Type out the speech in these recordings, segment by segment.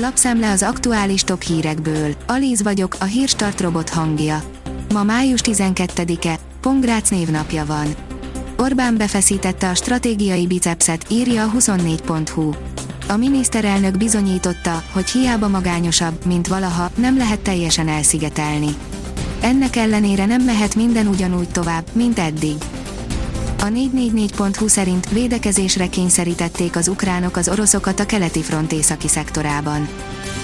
Lapszemle az aktuális top hírekből. Alíz vagyok, a hírstart robot hangja. Ma május 12-e, Pongrác névnapja van. Orbán befeszítette a stratégiai bicepset, írja a 24.hu. A miniszterelnök bizonyította, hogy hiába magányosabb, mint valaha, nem lehet teljesen elszigetelni. Ennek ellenére nem mehet minden ugyanúgy tovább, mint eddig. A 444.hu szerint védekezésre kényszerítették az ukránok az oroszokat a keleti front északi szektorában.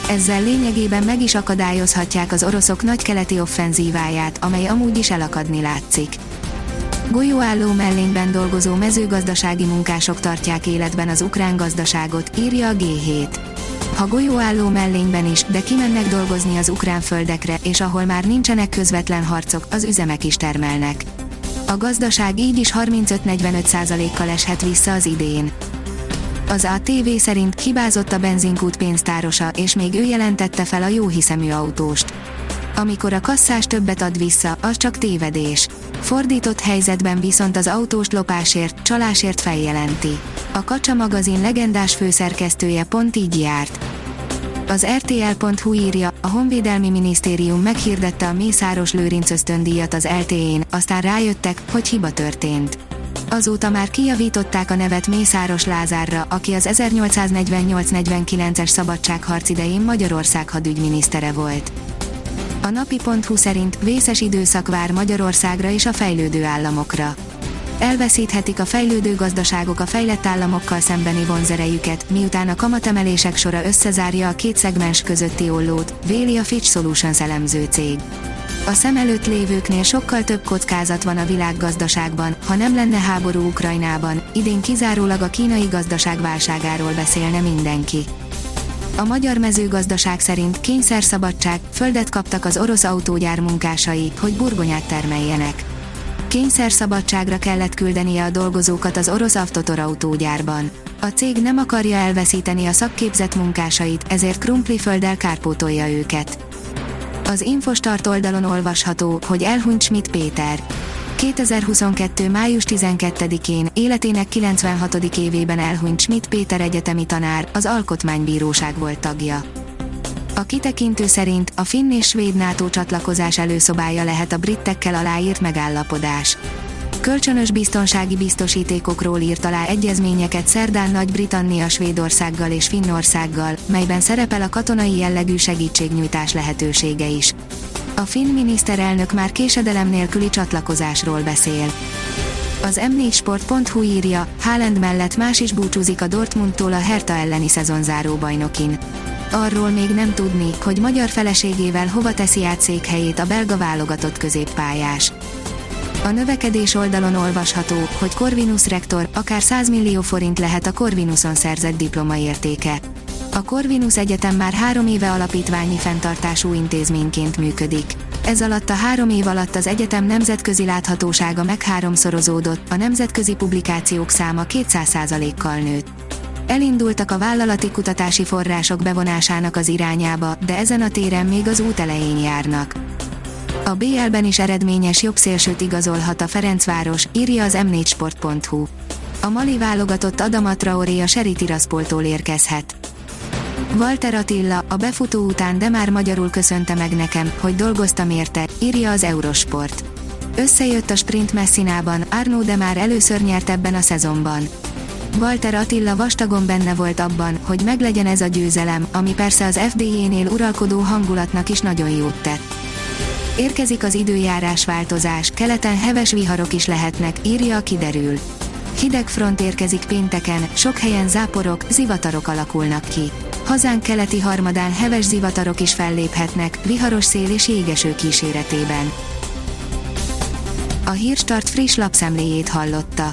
Ezzel lényegében meg is akadályozhatják az oroszok nagy keleti offenzíváját, amely amúgy is elakadni látszik. Golyóálló mellényben dolgozó mezőgazdasági munkások tartják életben az ukrán gazdaságot, írja a G7. Ha golyóálló mellényben is, de kimennek dolgozni az ukrán földekre, és ahol már nincsenek közvetlen harcok, az üzemek is termelnek. A gazdaság így is 35-45%-kal eshet vissza az idén. Az ATV szerint hibázott a benzinkút pénztárosa, és még ő jelentette fel a jóhiszemű autóst. Amikor a kasszás többet ad vissza, az csak tévedés. Fordított helyzetben viszont az autóst lopásért, csalásért feljelenti. A Kacsa magazin legendás főszerkesztője pont így járt. Az RTL.hu írja, a Honvédelmi Minisztérium meghirdette a Mészáros Lőrinc ösztöndíjat az LTE-n, aztán rájöttek, hogy hiba történt. Azóta már kijavították a nevet Mészáros Lázárra, aki az 1848-49-es szabadságharc idején Magyarország hadügyminisztere volt. A napi.hu szerint vészes időszak vár Magyarországra és a fejlődő államokra. Elveszíthetik a fejlődő gazdaságok a fejlett államokkal szembeni vonzerejüket, miután a kamatemelések sora összezárja a két szegmens közötti ollót, véli a Fitch Solutions elemző cég. A szem előtt lévőknél sokkal több kockázat van a világgazdaságban, ha nem lenne háború Ukrajnában, idén kizárólag a kínai gazdaság válságáról beszélne mindenki. A magyar mezőgazdaság szerint kényszerszabadság, földet kaptak az orosz autógyár munkásai, hogy burgonyát termeljenek. Kényszerszabadságra kellett küldenie a dolgozókat az orosz Avtotor autógyárban. A cég nem akarja elveszíteni a szakképzett munkásait, ezért krumplifölddel kárpótolja őket. Az Infostart oldalon olvasható, hogy elhunyt Schmidt Péter. 2022. május 12-én életének 96. évében elhunyt Schmidt Péter egyetemi tanár, az Alkotmánybíróság volt tagja. A kitekintő szerint a finn és svéd NATO csatlakozás előszobája lehet a britekkel aláírt megállapodás. Kölcsönös biztonsági biztosítékokról írt alá egyezményeket Szerdán Nagy-Britannia Svédországgal és Finnországgal, melyben szerepel a katonai jellegű segítségnyújtás lehetősége is. A finn miniszterelnök már késedelem nélküli csatlakozásról beszél. Az m4sport.hu írja, Haaland mellett más is búcsúzik a Dortmundtól a Hertha elleni szezonzáró bajnokin. Arról még nem tudni, hogy magyar feleségével hova teszi át székhelyét a belga válogatott középpályás. A növekedés oldalon olvasható, hogy Corvinus rektor akár 100 millió forint lehet a Corvinuson szerzett diploma értéke. A Corvinus Egyetem már három éve alapítványi fenntartású intézményként működik. Ez alatt a három év alatt az egyetem nemzetközi láthatósága megháromszorozódott, a nemzetközi publikációk száma 200%-kal nőtt. Elindultak a vállalati kutatási források bevonásának az irányába, de ezen a téren még az út elején járnak. A BL-ben is eredményes jobbszélsőt igazolhat a Ferencváros, írja az m4sport.hu. A Mali válogatott Adama Traoré a Seri Tiraspoltól érkezhet. Walter Attila, a befutó után de már magyarul köszönte meg nekem, hogy dolgoztam érte, írja az Eurosport. Összejött a sprint messzinában, Arno de már először nyert ebben a szezonban. Walter Attila vastagon benne volt abban, hogy meglegyen ez a győzelem, ami persze az FDJ-nél uralkodó hangulatnak is nagyon jót tett. Érkezik az időjárás változás, keleten heves viharok is lehetnek, írja a kiderül. Hideg front érkezik pénteken, sok helyen záporok, zivatarok alakulnak ki. Hazánk keleti harmadán heves zivatarok is felléphetnek, viharos szél és jégeső kíséretében. A Hírstart friss lapszemléjét hallotta.